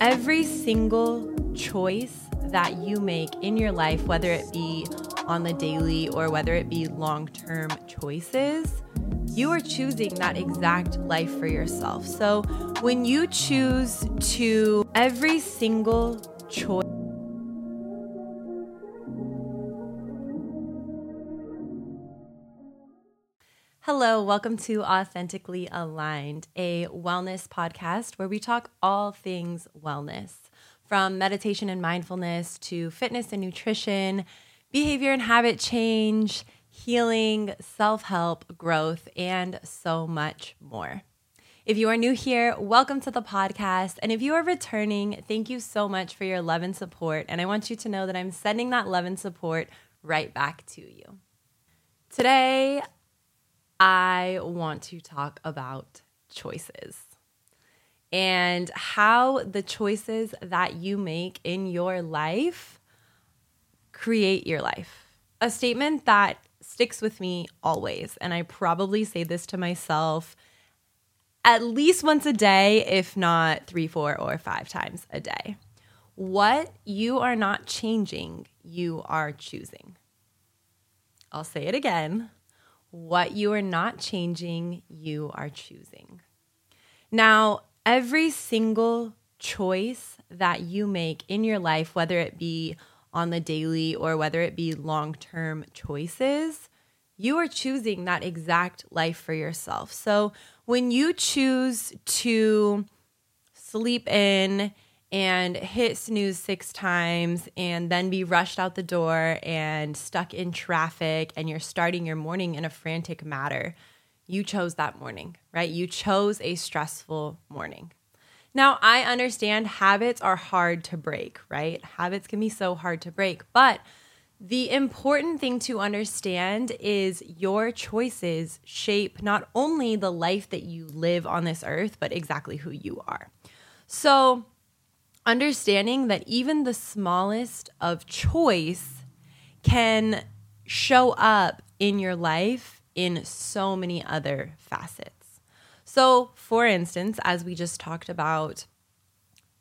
Every single choice that you make in your life, whether it be on the daily or whether it be long term choices, you are choosing that exact life for yourself. So when you choose to, every single choice, Hello, welcome to Authentically Aligned, a wellness podcast where we talk all things wellness from meditation and mindfulness to fitness and nutrition, behavior and habit change, healing, self help, growth, and so much more. If you are new here, welcome to the podcast. And if you are returning, thank you so much for your love and support. And I want you to know that I'm sending that love and support right back to you. Today, I want to talk about choices and how the choices that you make in your life create your life. A statement that sticks with me always, and I probably say this to myself at least once a day, if not three, four, or five times a day. What you are not changing, you are choosing. I'll say it again what you are not changing, you are choosing. Now, every single choice that you make in your life, whether it be on the daily or whether it be long term choices, you are choosing that exact life for yourself. So when you choose to sleep in and hit snooze six times and then be rushed out the door and stuck in traffic and you're starting your morning in a frantic matter. You chose that morning, right? You chose a stressful morning. Now, I understand habits are hard to break, right? Habits can be so hard to break, but the important thing to understand is your choices shape not only the life that you live on this earth, but exactly who you are. So, understanding that even the smallest of choice can show up in your life in so many other facets. So, for instance, as we just talked about,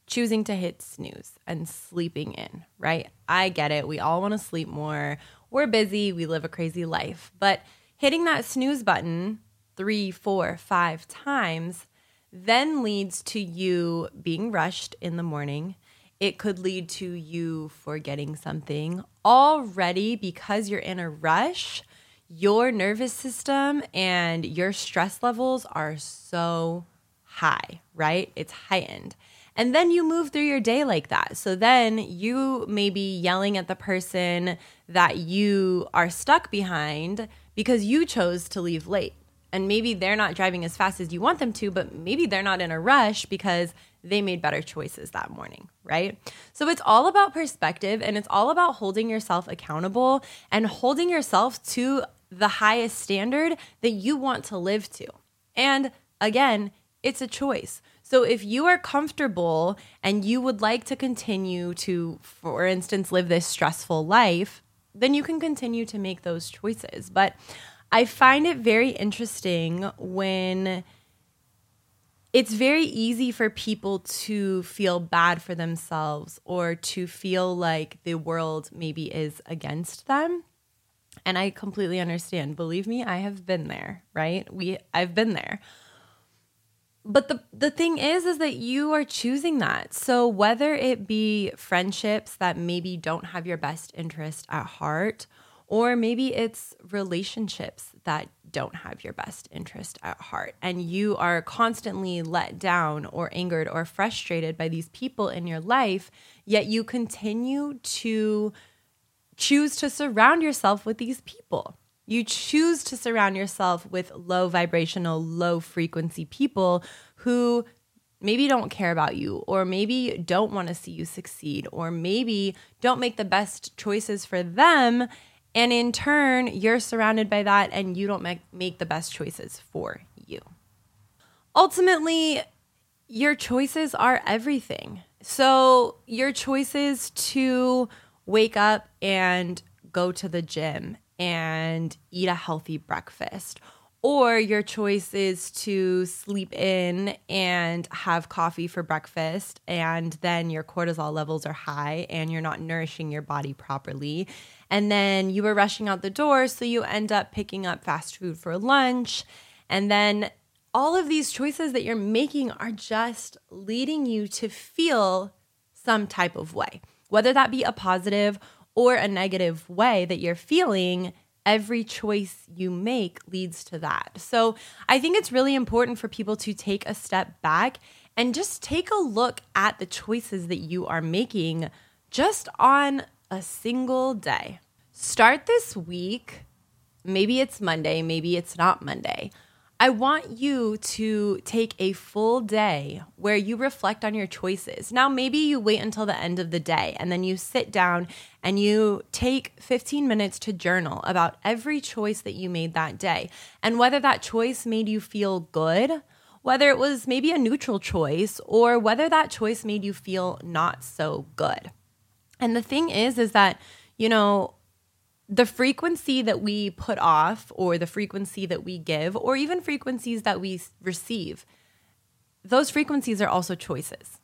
choosing to hit snooze and sleeping in, right? I get it. We all want to sleep more. We're busy. We live a crazy life. But hitting that snooze button three, four, five times then leads to you being rushed in the morning. It could lead to you forgetting something already because you're in a rush. Your nervous system and your stress levels are so high, right? It's heightened. And then you move through your day like that. So then you may be yelling at the person that you are stuck behind because you chose to leave late and maybe they're not driving as fast as you want them to, but maybe they're not in a rush because they made better choices that morning, right? So it's all about perspective and it's all about holding yourself accountable and holding yourself to the highest standard that you want to live to. And again, it's a choice. So if you are comfortable and you would like to continue to, for instance, live this stressful life, then you can continue to make those choices. But I find it very interesting when it's very easy for people to feel bad for themselves or to feel like the world maybe is against them. And I completely understand. Believe me, I have been there, right? We I've been there. But the the thing is is that you are choosing that. So whether it be friendships that maybe don't have your best interest at heart or maybe it's relationships that don't have your best interest at heart, and you are constantly let down or angered or frustrated by these people in your life, yet you continue to choose to surround yourself with these people. You choose to surround yourself with low vibrational, low frequency people who maybe don't care about you, or maybe don't want to see you succeed, or maybe don't make the best choices for them and in turn, you're surrounded by that and you don't make, make the best choices for you. Ultimately, your choices are everything. So, your choices to wake up and go to the gym and eat a healthy breakfast, or your choice is to sleep in and have coffee for breakfast, and then your cortisol levels are high and you're not nourishing your body properly. And then you were rushing out the door, so you end up picking up fast food for lunch. And then all of these choices that you're making are just leading you to feel some type of way, whether that be a positive or a negative way that you're feeling every choice you make leads to that. So I think it's really important for people to take a step back and just take a look at the choices that you are making just on a single day. Start this week. Maybe it's Monday, maybe it's not Monday. I want you to take a full day where you reflect on your choices. Now, maybe you wait until the end of the day and then you sit down and you take 15 minutes to journal about every choice that you made that day and whether that choice made you feel good, whether it was maybe a neutral choice, or whether that choice made you feel not so good. And the thing is, is that, you know, the frequency that we put off or the frequency that we give or even frequencies that we receive those frequencies are also choices.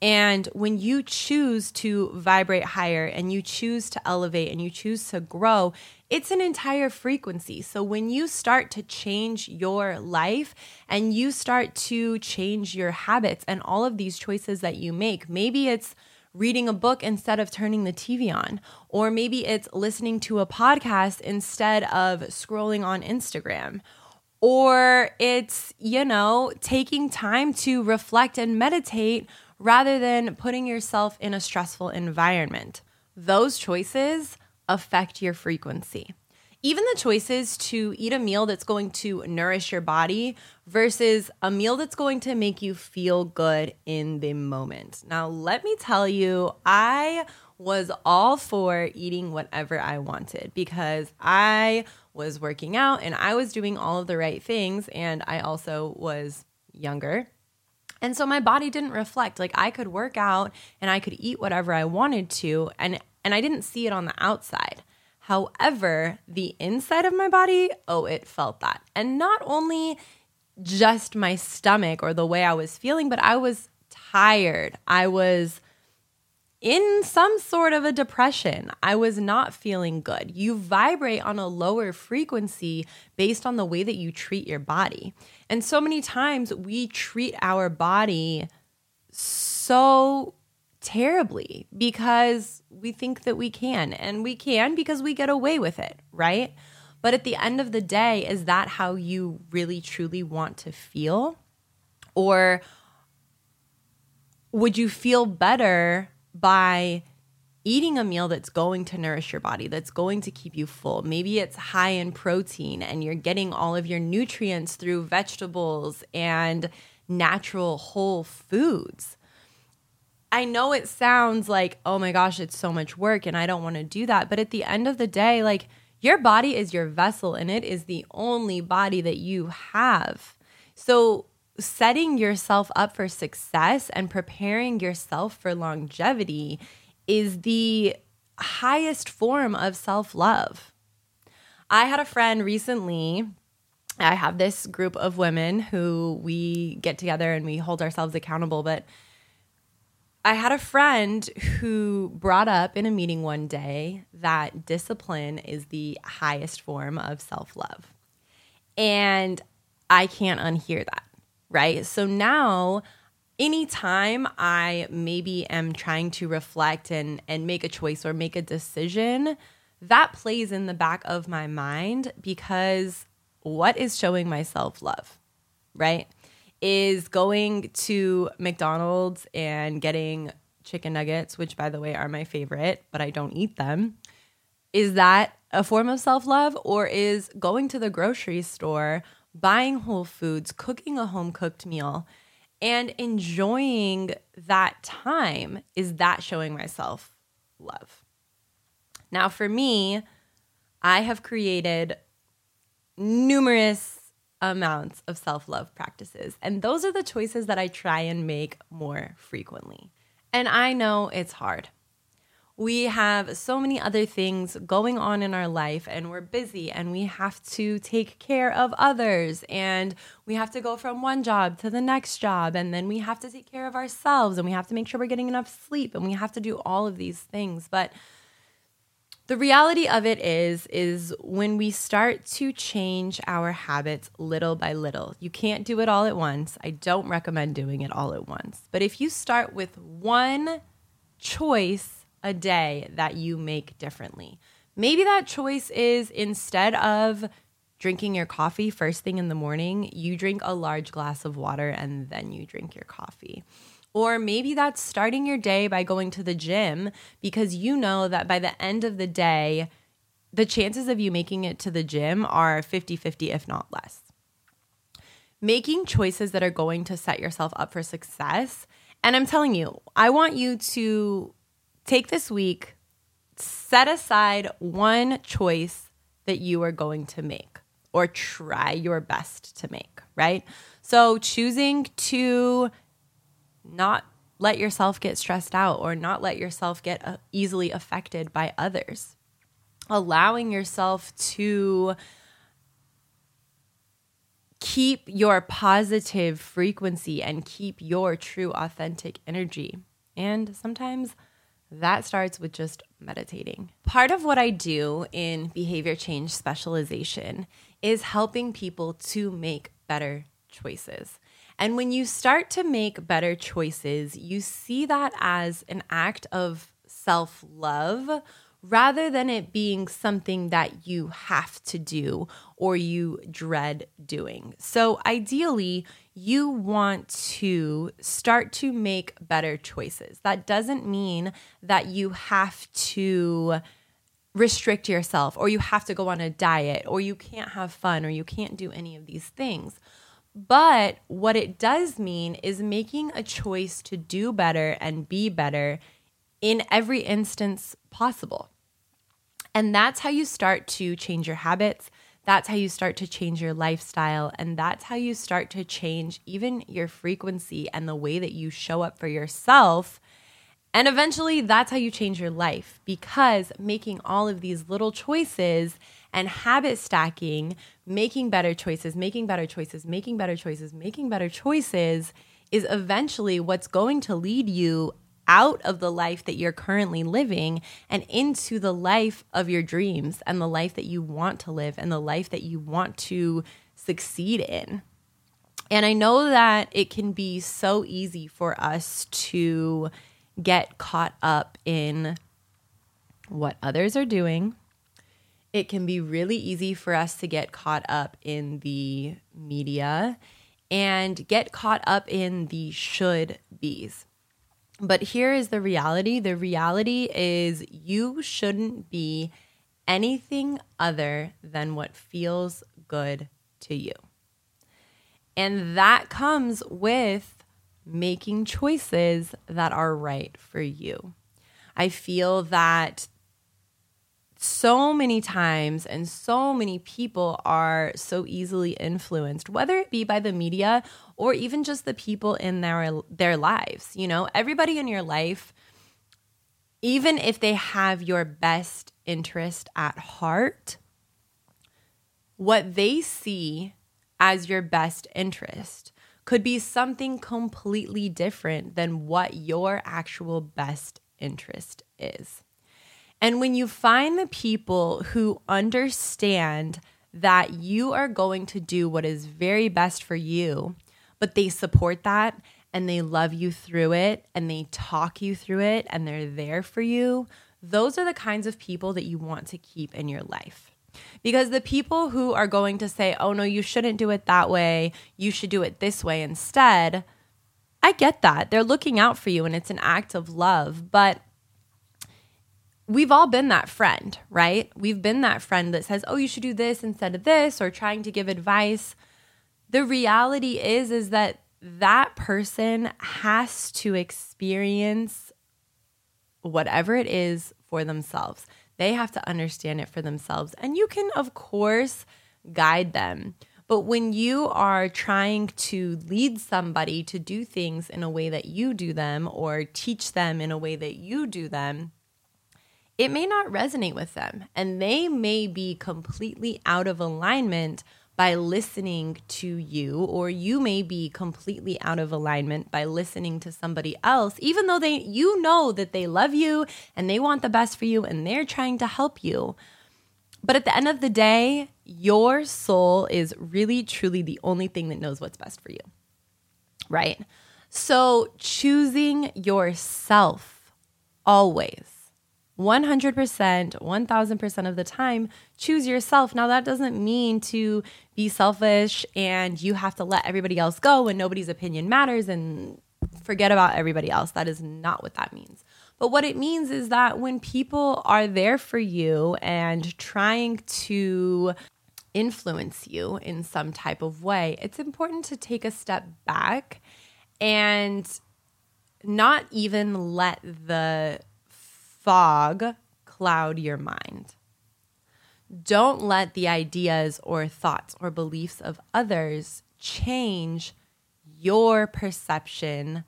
And when you choose to vibrate higher and you choose to elevate and you choose to grow it's an entire frequency. So when you start to change your life and you start to change your habits and all of these choices that you make maybe it's reading a book instead of turning the TV on. Or maybe it's listening to a podcast instead of scrolling on Instagram. Or it's, you know, taking time to reflect and meditate rather than putting yourself in a stressful environment. Those choices affect your frequency even the choices to eat a meal that's going to nourish your body versus a meal that's going to make you feel good in the moment. Now, let me tell you, I was all for eating whatever I wanted because I was working out and I was doing all of the right things. And I also was younger. And so my body didn't reflect. Like I could work out and I could eat whatever I wanted to. And, and I didn't see it on the outside. However, the inside of my body, oh, it felt that. And not only just my stomach or the way I was feeling, but I was tired. I was in some sort of a depression. I was not feeling good. You vibrate on a lower frequency based on the way that you treat your body. And so many times we treat our body so terribly because we think that we can. And we can because we get away with it, right? But at the end of the day, is that how you really truly want to feel? Or would you feel better by eating a meal that's going to nourish your body, that's going to keep you full? Maybe it's high in protein and you're getting all of your nutrients through vegetables and natural whole foods. I know it sounds like, oh my gosh, it's so much work and I don't want to do that. But at the end of the day, like your body is your vessel and it is the only body that you have. So, setting yourself up for success and preparing yourself for longevity is the highest form of self love. I had a friend recently. I have this group of women who we get together and we hold ourselves accountable, but I had a friend who brought up in a meeting one day that discipline is the highest form of self love. And I can't unhear that, right? So now, anytime I maybe am trying to reflect and, and make a choice or make a decision, that plays in the back of my mind because what is showing my self love, right? Is going to McDonald's and getting chicken nuggets, which by the way are my favorite, but I don't eat them. Is that a form of self love or is going to the grocery store, buying whole foods, cooking a home cooked meal, and enjoying that time? Is that showing myself love? Now, for me, I have created numerous amounts of self love practices. And those are the choices that I try and make more frequently. And I know it's hard. we have so many other things going on in our life and we're busy and we have to take care of others and we have to go from one job to the next job and then we have to take care of ourselves and we have to make sure we're getting enough sleep and we have to do all of these things but the reality of it is is when we start to change our habits little by little you can't do it all at once i don't recommend doing it all at once but if you start with one choice a day that you make differently. Maybe that choice is instead of drinking your coffee first thing in the morning, you drink a large glass of water and then you drink your coffee. Or maybe that's starting your day by going to the gym because you know that by the end of the day, the chances of you making it to the gym are 50 50, if not less. Making choices that are going to set yourself up for success. And I'm telling you, I want you to take this week, set aside one choice that you are going to make or try your best to make, right? So choosing to not let yourself get stressed out or not let yourself get uh, easily affected by others. Allowing yourself to keep your positive frequency and keep your true authentic energy. And sometimes that starts with just meditating. Part of what I do in behavior change specialization is helping people to make better choices. And when you start to make better choices, you see that as an act of self love rather than it being something that you have to do or you dread doing. So, ideally, you want to start to make better choices. That doesn't mean that you have to restrict yourself or you have to go on a diet or you can't have fun or you can't do any of these things. But what it does mean is making a choice to do better and be better in every instance possible. And that's how you start to change your habits. That's how you start to change your lifestyle. And that's how you start to change even your frequency and the way that you show up for yourself. And eventually, that's how you change your life because making all of these little choices and habit stacking, making better choices, making better choices, making better choices, making better choices is eventually what's going to lead you out of the life that you're currently living and into the life of your dreams and the life that you want to live and the life that you want to succeed in. And I know that it can be so easy for us to get caught up in what others are doing. It can be really easy for us to get caught up in the media and get caught up in the should be's. But here is the reality the reality is you shouldn't be anything other than what feels good to you. And that comes with making choices that are right for you. I feel that so many times and so many people are so easily influenced whether it be by the media or even just the people in their their lives you know? Everybody in your life even if they have your best interest at heart what they see as your best interest could be something completely different than what your actual best interest is and when you find the people who understand that you are going to do what is very best for you, but they support that and they love you through it and they talk you through it and they're there for you, those are the kinds of people that you want to keep in your life. Because the people who are going to say, oh no, you shouldn't do it that way, you should do it this way instead, I get that. They're looking out for you and it's an act of love. But we've all been that friend, right? We've been that friend that says, "Oh, you should do this instead of this," or trying to give advice. The reality is is that that person has to experience whatever it is for themselves. They have to understand it for themselves. And you can of course guide them. But when you are trying to lead somebody to do things in a way that you do them or teach them in a way that you do them, it may not resonate with them and they may be completely out of alignment by listening to you or you may be completely out of alignment by listening to somebody else even though they you know that they love you and they want the best for you and they're trying to help you. But at the end of the day your soul is really truly the only thing that knows what's best for you right? So choosing yourself always 100%, 1000% of the time, choose yourself. Now, that doesn't mean to be selfish and you have to let everybody else go and nobody's opinion matters and forget about everybody else. That is not what that means. But what it means is that when people are there for you and trying to influence you in some type of way, it's important to take a step back and not even let the fog cloud your mind. Don't let the ideas or thoughts or beliefs of others change your perception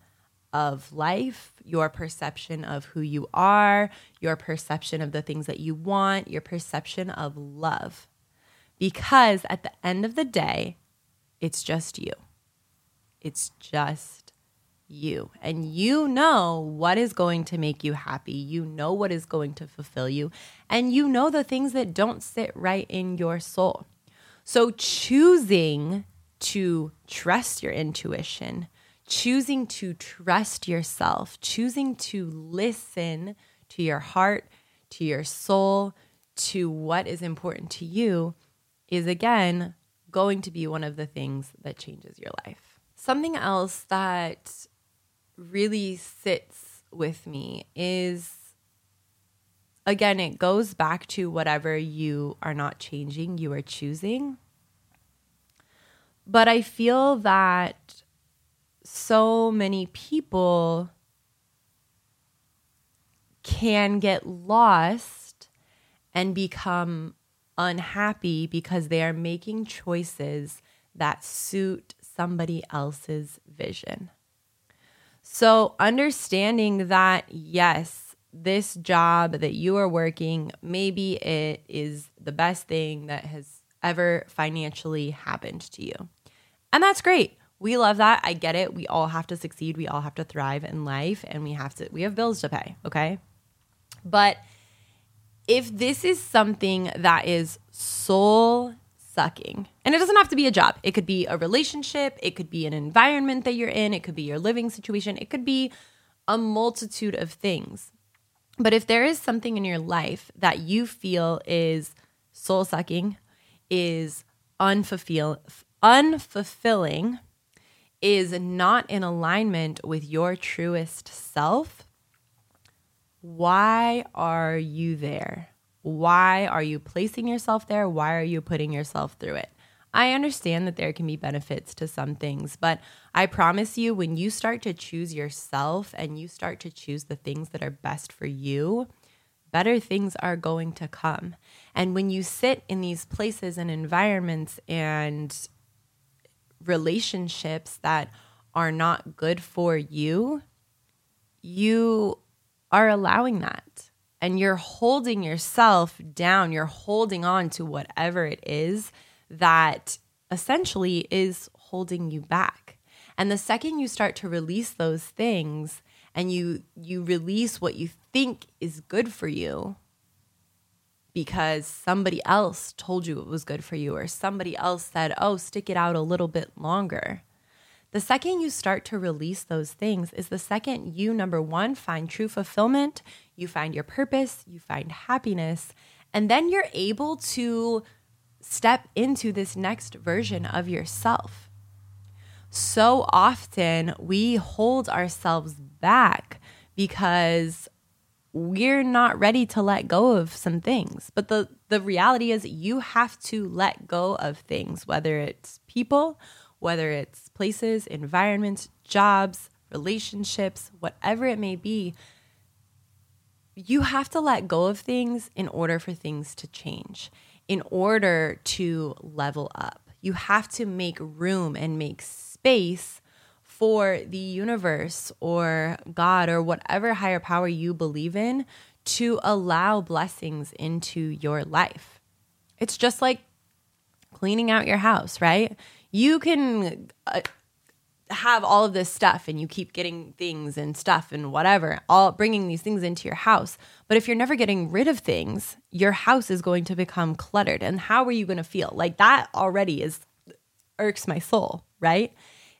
of life, your perception of who you are, your perception of the things that you want, your perception of love. Because at the end of the day, it's just you. It's just you and you know what is going to make you happy. You know what is going to fulfill you, and you know the things that don't sit right in your soul. So, choosing to trust your intuition, choosing to trust yourself, choosing to listen to your heart, to your soul, to what is important to you is again going to be one of the things that changes your life. Something else that really sits with me is again, it goes back to whatever you are not changing, you are choosing. But I feel that so many people can get lost and become unhappy because they are making choices that suit somebody else's vision. So, understanding that, yes, this job that you are working, maybe it is the best thing that has ever financially happened to you. And that's great. We love that. I get it. We all have to succeed. We all have to thrive in life and we have to, we have bills to pay. Okay. But if this is something that is soul sucking. And it doesn't have to be a job. It could be a relationship, it could be an environment that you're in, it could be your living situation, it could be a multitude of things. But if there is something in your life that you feel is soul sucking, is unfulfill- unfulfilling, is not in alignment with your truest self, why are you there? Why are you placing yourself there? Why are you putting yourself through it? I understand that there can be benefits to some things, but I promise you, when you start to choose yourself and you start to choose the things that are best for you, better things are going to come. And when you sit in these places and environments and relationships that are not good for you, you are allowing that and you're holding yourself down, you're holding on to whatever it is that essentially is holding you back. And the second you start to release those things and you you release what you think is good for you because somebody else told you it was good for you or somebody else said, "Oh, stick it out a little bit longer." The second you start to release those things is the second you, number one, find true fulfillment, you find your purpose, you find happiness, and then you're able to step into this next version of yourself. So often we hold ourselves back because we're not ready to let go of some things. But the, the reality is, you have to let go of things, whether it's people whether it's places, environments, jobs, relationships, whatever it may be, you have to let go of things in order for things to change, in order to level up. You have to make room and make space for the universe or God or whatever higher power you believe in to allow blessings into your life. It's just like cleaning out your house, right? You can uh, have all of this stuff and you keep getting things and stuff and whatever, all bringing these things into your house. But if you're never getting rid of things, your house is going to become cluttered. And how are you going to feel? Like that already is irks my soul, right?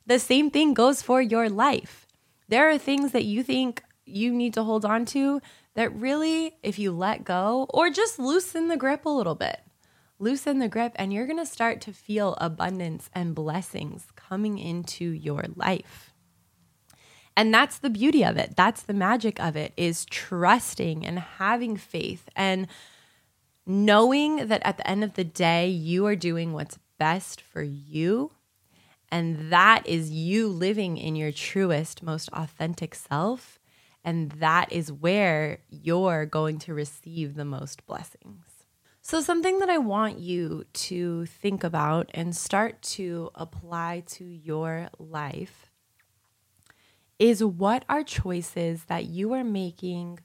The same thing goes for your life. There are things that you think you need to hold on to that really, if you let go or just loosen the grip a little bit, loosen the grip, and you're going to start to feel abundance and blessings coming into your life. And that's the beauty of it. That's the magic of it is trusting and having faith and knowing that at the end of the day, you are doing what's best for you. And that is you living in your truest, most authentic self. And that is where you're going to receive the most blessings. So, something that I want you to think about and start to apply to your life is what are choices that you are making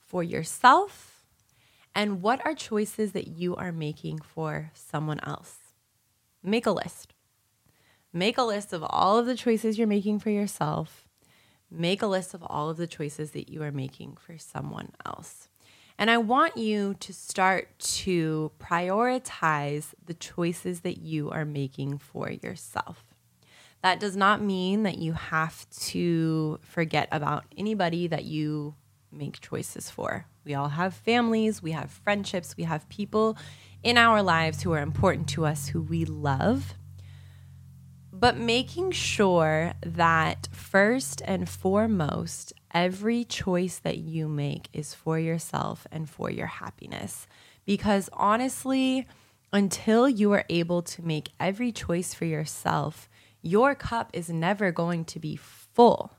for yourself and what are choices that you are making for someone else? Make a list. Make a list of all of the choices you're making for yourself. Make a list of all of the choices that you are making for someone else. And I want you to start to prioritize the choices that you are making for yourself. That does not mean that you have to forget about anybody that you make choices for. We all have families, we have friendships, we have people in our lives who are important to us, who we love. But making sure that first and foremost, every choice that you make is for yourself and for your happiness. Because honestly, until you are able to make every choice for yourself, your cup is never going to be full.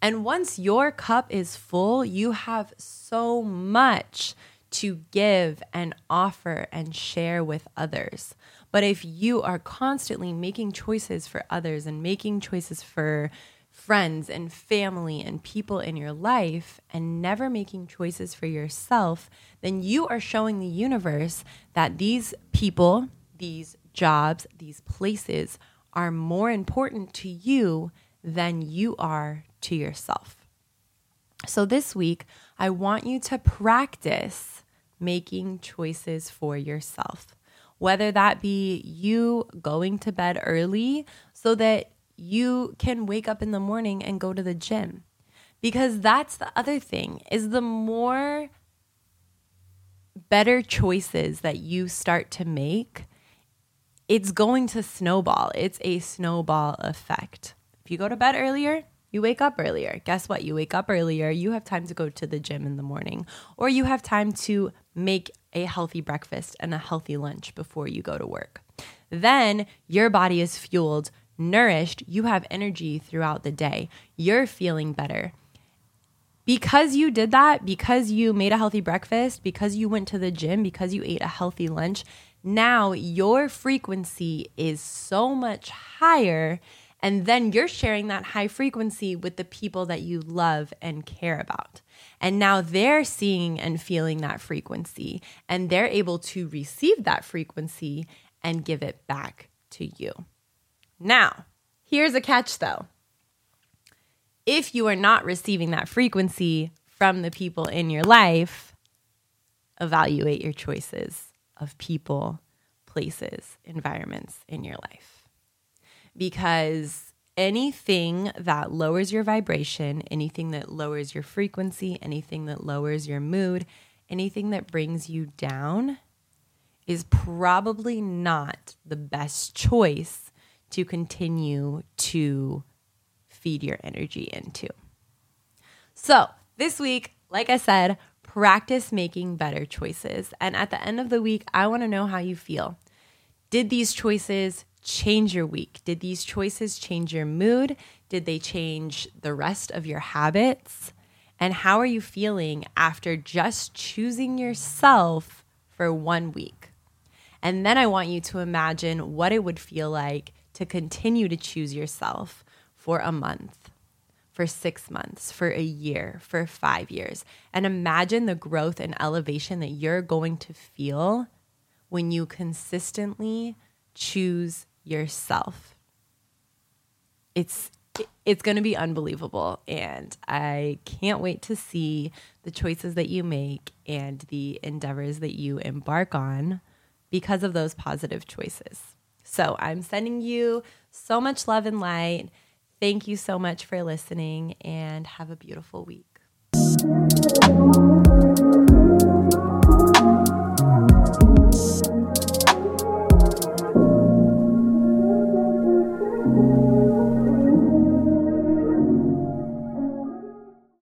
And once your cup is full, you have so much to give and offer and share with others. But if you are constantly making choices for others and making choices for friends and family and people in your life and never making choices for yourself, then you are showing the universe that these people, these jobs, these places are more important to you than you are to yourself. So this week, I want you to practice making choices for yourself. Whether that be you going to bed early so that you can wake up in the morning and go to the gym. Because that's the other thing is the more better choices that you start to make, it's going to snowball. It's a snowball effect. If you go to bed earlier, you wake up earlier. Guess what? You wake up earlier, you have time to go to the gym in the morning, or you have time to make a healthy breakfast and a healthy lunch before you go to work. Then your body is fueled nourished, you have energy throughout the day. You're feeling better. Because you did that, because you made a healthy breakfast, because you went to the gym, because you ate a healthy lunch, now your frequency is so much higher. And then you're sharing that high frequency with the people that you love and care about. And now they're seeing and feeling that frequency, and they're able to receive that frequency and give it back to you. Now, here's a catch though. If you are not receiving that frequency from the people in your life, evaluate your choices of people, places, environments in your life. Because anything that lowers your vibration, anything that lowers your frequency, anything that lowers your mood, anything that brings you down is probably not the best choice to continue to feed your energy into. So, this week, like I said, practice making better choices. And at the end of the week, I want to know how you feel. Did these choices change your week? Did these choices change your mood? Did they change the rest of your habits? And how are you feeling after just choosing yourself for one week? And then I want you to imagine what it would feel like to continue to choose yourself for a month, for six months, for a year, for five years. And imagine the growth and elevation that you're going to feel when you consistently choose yourself. It's it's going to be unbelievable and I can't wait to see the choices that you make and the endeavors that you embark on because of those positive choices. So, I'm sending you so much love and light. Thank you so much for listening and have a beautiful week.